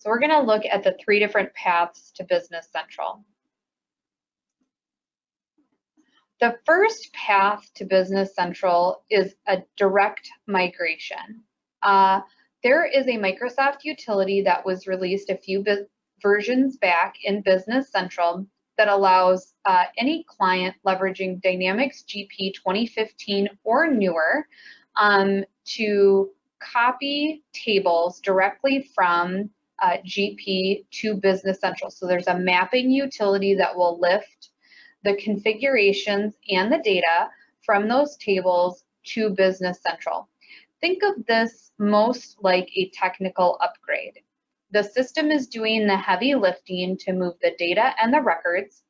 So we're going to look at the three different paths to Business Central. The first path to Business Central is a direct migration. Uh, there is a Microsoft utility that was released a few versions back in Business Central that allows uh, any client leveraging Dynamics GP 2015 or newer um, to copy tables directly from uh, GP to Business Central. So there's a mapping utility that will lift the configurations and the data from those tables to Business Central. Think of this most like a technical upgrade. The system is doing the heavy lifting to move the data and the records,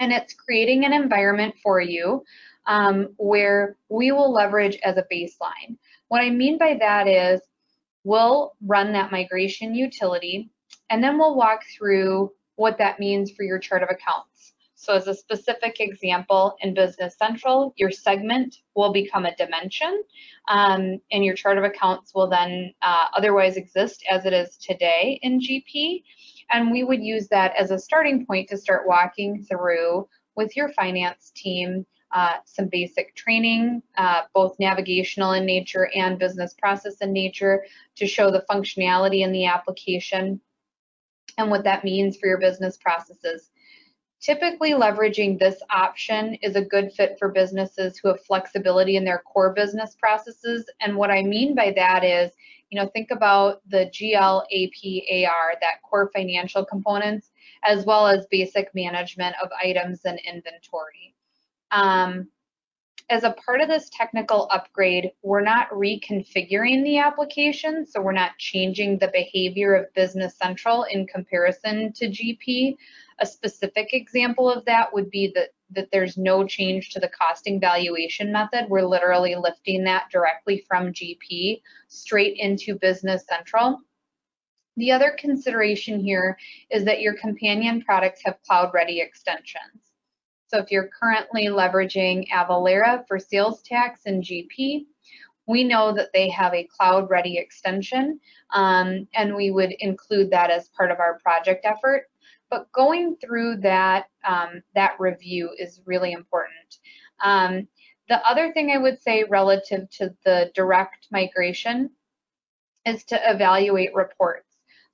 and it's creating an environment for you um, where we will leverage as a baseline. What I mean by that is we'll run that migration utility, and then we'll walk through what that means for your chart of accounts. So as a specific example in Business Central, your segment will become a dimension um, and your chart of accounts will then uh, otherwise exist as it is today in GP. And we would use that as a starting point to start walking through with your finance team uh, some basic training, uh, both navigational in nature and business process in nature to show the functionality in the application and what that means for your business processes. Typically leveraging this option is a good fit for businesses who have flexibility in their core business processes. And what I mean by that is, you know, think about the GL AP AR, that core financial components, as well as basic management of items and inventory. Um, as a part of this technical upgrade, we're not reconfiguring the application, so we're not changing the behavior of Business Central in comparison to GP. A specific example of that would be that, that there's no change to the costing valuation method. We're literally lifting that directly from GP straight into Business Central. The other consideration here is that your companion products have cloud-ready extensions. So if you're currently leveraging Avalara for sales tax and GP, we know that they have a cloud ready extension um, and we would include that as part of our project effort. But going through that, um, that review is really important. Um, the other thing I would say relative to the direct migration is to evaluate reports.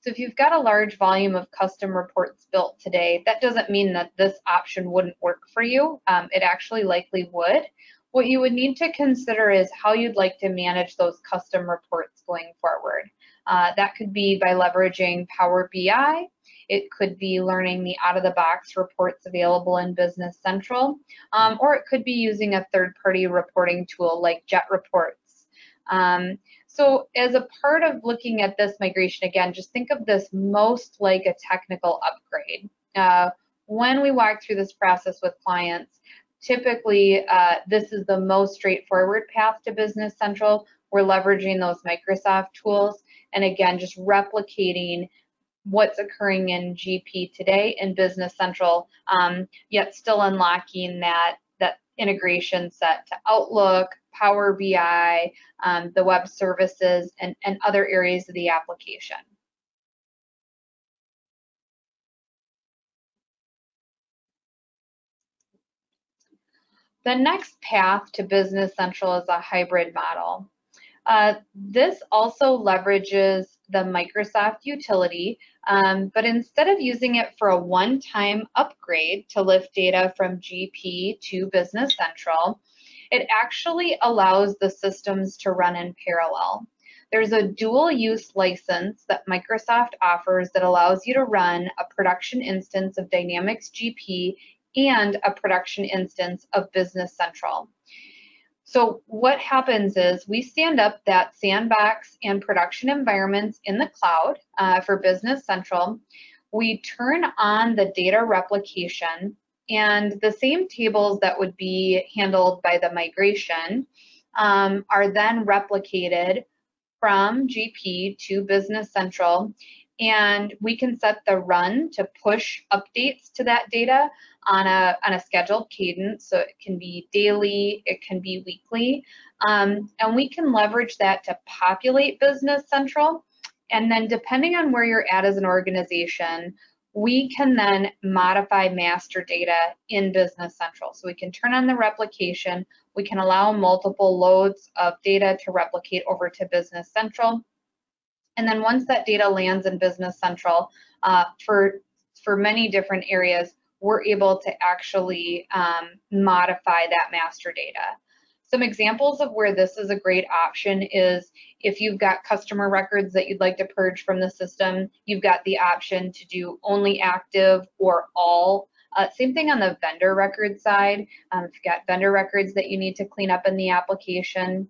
So if you've got a large volume of custom reports built today, that doesn't mean that this option wouldn't work for you. Um, it actually likely would. What you would need to consider is how you'd like to manage those custom reports going forward. Uh, that could be by leveraging Power BI. It could be learning the out-of-the-box reports available in Business Central, um, or it could be using a third-party reporting tool like Jet Reports. Um, so as a part of looking at this migration, again, just think of this most like a technical upgrade. Uh, when we walk through this process with clients, typically uh, this is the most straightforward path to Business Central. We're leveraging those Microsoft tools and again, just replicating what's occurring in GP today in Business Central, um, yet still unlocking that, that integration set to Outlook, Power BI, um, the web services, and, and other areas of the application. The next path to Business Central is a hybrid model. Uh, this also leverages the Microsoft utility, um, but instead of using it for a one-time upgrade to lift data from GP to Business Central, it actually allows the systems to run in parallel. There's a dual use license that Microsoft offers that allows you to run a production instance of Dynamics GP and a production instance of Business Central. So what happens is we stand up that sandbox and production environments in the cloud uh, for Business Central. We turn on the data replication and the same tables that would be handled by the migration um, are then replicated from GP to Business Central. And we can set the run to push updates to that data on a, on a scheduled cadence. So it can be daily, it can be weekly. Um, and we can leverage that to populate Business Central and then depending on where you're at as an organization, we can then modify master data in Business Central. So we can turn on the replication, we can allow multiple loads of data to replicate over to Business Central. And then once that data lands in Business Central, uh, for, for many different areas, we're able to actually um, modify that master data. Some examples of where this is a great option is if you've got customer records that you'd like to purge from the system, you've got the option to do only active or all. Uh, same thing on the vendor record side. Um, if you've got vendor records that you need to clean up in the application,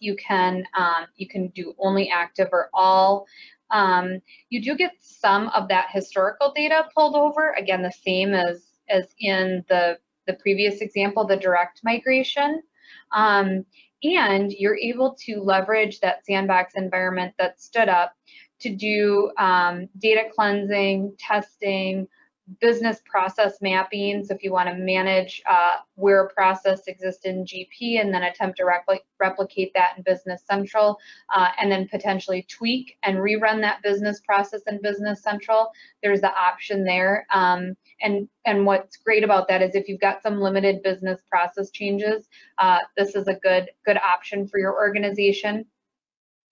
you can um, you can do only active or all. Um, you do get some of that historical data pulled over. Again, the same as as in the the previous example, the direct migration. Um, and you're able to leverage that sandbox environment that stood up to do um, data cleansing, testing, business process mapping. So if you want to manage uh, where a process exists in GP and then attempt to repli replicate that in Business Central, uh, and then potentially tweak and rerun that business process in Business Central, there's the option there. Um, and, and what's great about that is if you've got some limited business process changes, uh, this is a good, good option for your organization.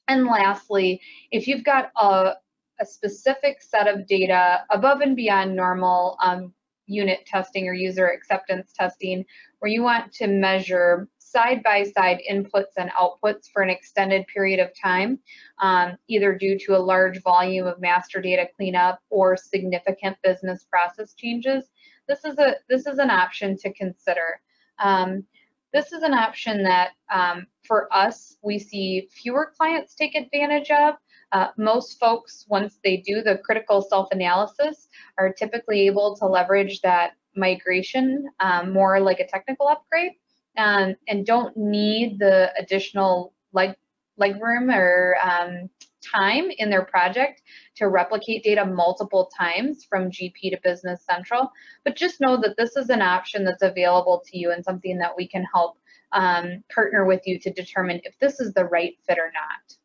And lastly, if you've got a, a specific set of data above and beyond normal um, unit testing or user acceptance testing, where you want to measure side-by-side inputs and outputs for an extended period of time, um, either due to a large volume of master data cleanup or significant business process changes, this is a this is an option to consider. Um, this is an option that um, for us, we see fewer clients take advantage of. Uh, most folks, once they do the critical self-analysis, are typically able to leverage that migration um, more like a technical upgrade um, and don't need the additional leg, leg room or um, time in their project to replicate data multiple times from GP to Business Central. But just know that this is an option that's available to you and something that we can help um, partner with you to determine if this is the right fit or not.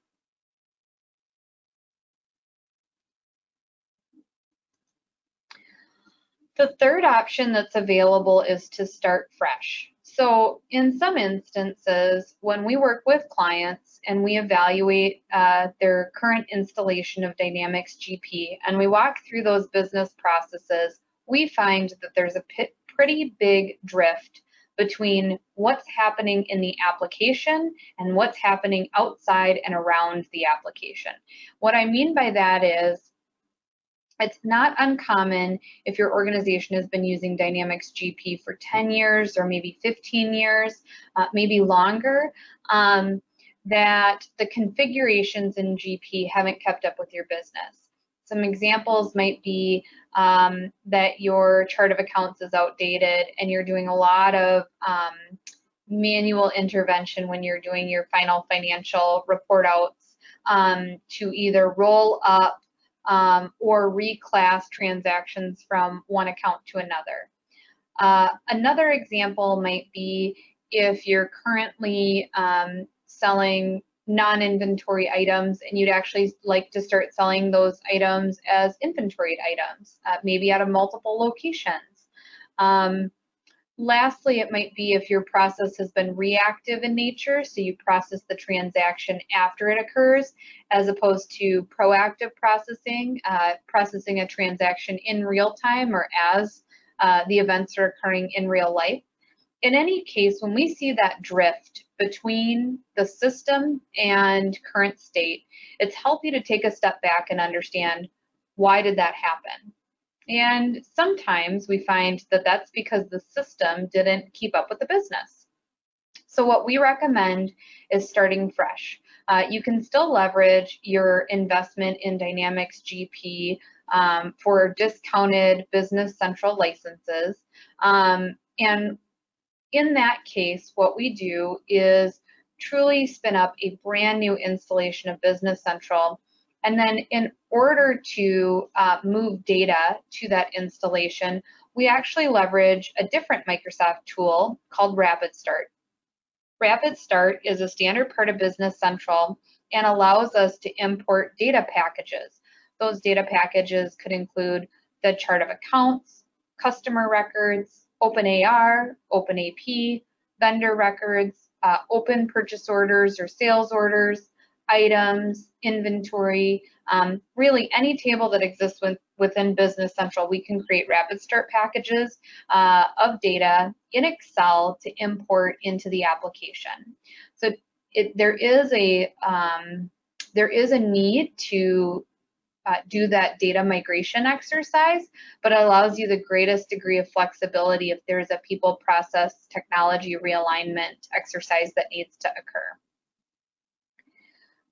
The third option that's available is to start fresh. So in some instances, when we work with clients and we evaluate uh, their current installation of Dynamics GP and we walk through those business processes, we find that there's a pretty big drift between what's happening in the application and what's happening outside and around the application. What I mean by that is it's not uncommon if your organization has been using Dynamics GP for 10 years or maybe 15 years, uh, maybe longer, um, that the configurations in GP haven't kept up with your business. Some examples might be um, that your chart of accounts is outdated and you're doing a lot of um, manual intervention when you're doing your final financial report outs um, to either roll up um, or reclass transactions from one account to another. Uh, another example might be if you're currently um, selling non-inventory items and you'd actually like to start selling those items as inventoried items, uh, maybe out of multiple locations. Um, Lastly, it might be if your process has been reactive in nature, so you process the transaction after it occurs, as opposed to proactive processing, uh, processing a transaction in real time or as uh, the events are occurring in real life. In any case, when we see that drift between the system and current state, it's healthy to take a step back and understand why did that happen? And sometimes we find that that's because the system didn't keep up with the business. So what we recommend is starting fresh. Uh, you can still leverage your investment in Dynamics GP um, for discounted Business Central licenses. Um, and in that case, what we do is truly spin up a brand new installation of Business Central and then in order to uh, move data to that installation, we actually leverage a different Microsoft tool called Rapid Start. Rapid Start is a standard part of Business Central and allows us to import data packages. Those data packages could include the chart of accounts, customer records, open AR, OpenAP, vendor records, uh, open purchase orders or sales orders, items, inventory, um, really any table that exists with, within Business Central, we can create rapid start packages uh, of data in Excel to import into the application. So it, there is a um, there is a need to uh, do that data migration exercise, but it allows you the greatest degree of flexibility if there's a people process technology realignment exercise that needs to occur.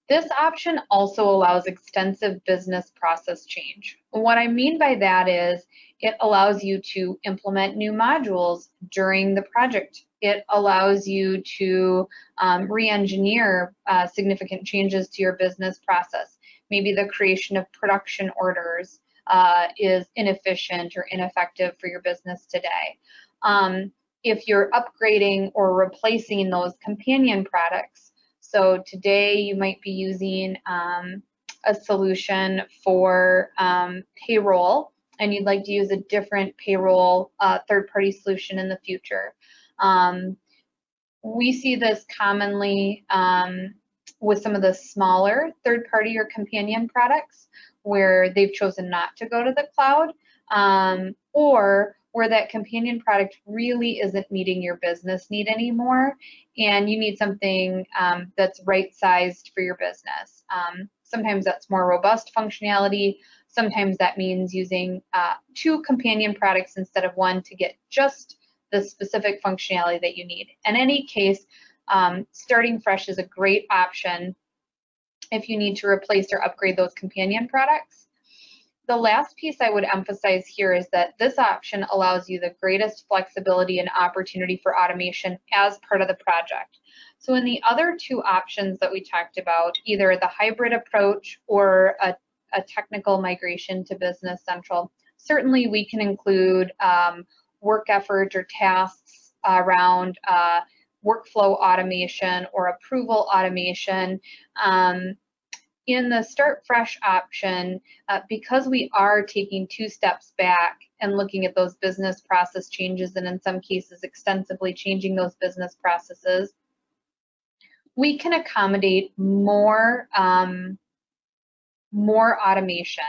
This option also allows extensive business process change. What I mean by that is it allows you to implement new modules during the project. It allows you to um, re-engineer uh, significant changes to your business process. Maybe the creation of production orders uh, is inefficient or ineffective for your business today. Um, if you're upgrading or replacing those companion products, so today you might be using um, a solution for um, payroll and you'd like to use a different payroll uh, third-party solution in the future. Um, we see this commonly um, with some of the smaller third-party or companion products where they've chosen not to go to the cloud um, or where that companion product really isn't meeting your business need anymore and you need something um, that's right sized for your business. Um, sometimes that's more robust functionality. Sometimes that means using uh, two companion products instead of one to get just the specific functionality that you need. In any case, um, starting fresh is a great option if you need to replace or upgrade those companion products. The last piece I would emphasize here is that this option allows you the greatest flexibility and opportunity for automation as part of the project. So in the other two options that we talked about, either the hybrid approach or a, a technical migration to Business Central, certainly we can include um, work effort or tasks around uh, workflow automation or approval automation. Um, in the start fresh option, uh, because we are taking two steps back and looking at those business process changes and in some cases extensively changing those business processes, we can accommodate more, um, more automation.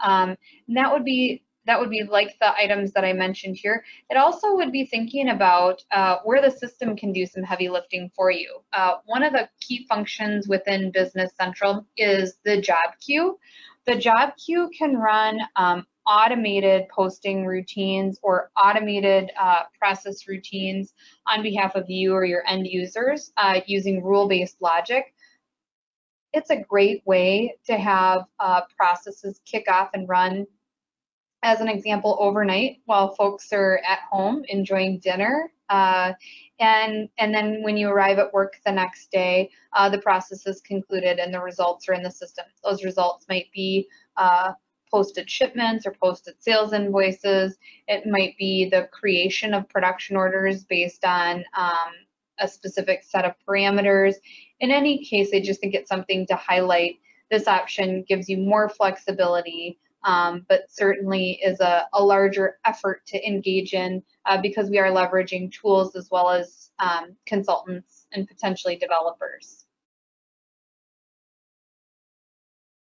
Um, that would be that would be like the items that I mentioned here. It also would be thinking about uh, where the system can do some heavy lifting for you. Uh, one of the key functions within Business Central is the job queue. The job queue can run um, automated posting routines or automated uh, process routines on behalf of you or your end users uh, using rule-based logic. It's a great way to have uh, processes kick off and run as an example, overnight while folks are at home enjoying dinner. Uh, and, and then when you arrive at work the next day, uh, the process is concluded and the results are in the system. Those results might be uh, posted shipments or posted sales invoices. It might be the creation of production orders based on um, a specific set of parameters. In any case, I just think it's something to highlight. This option gives you more flexibility um, but certainly is a, a, larger effort to engage in uh, because we are leveraging tools as well as um, consultants and potentially developers.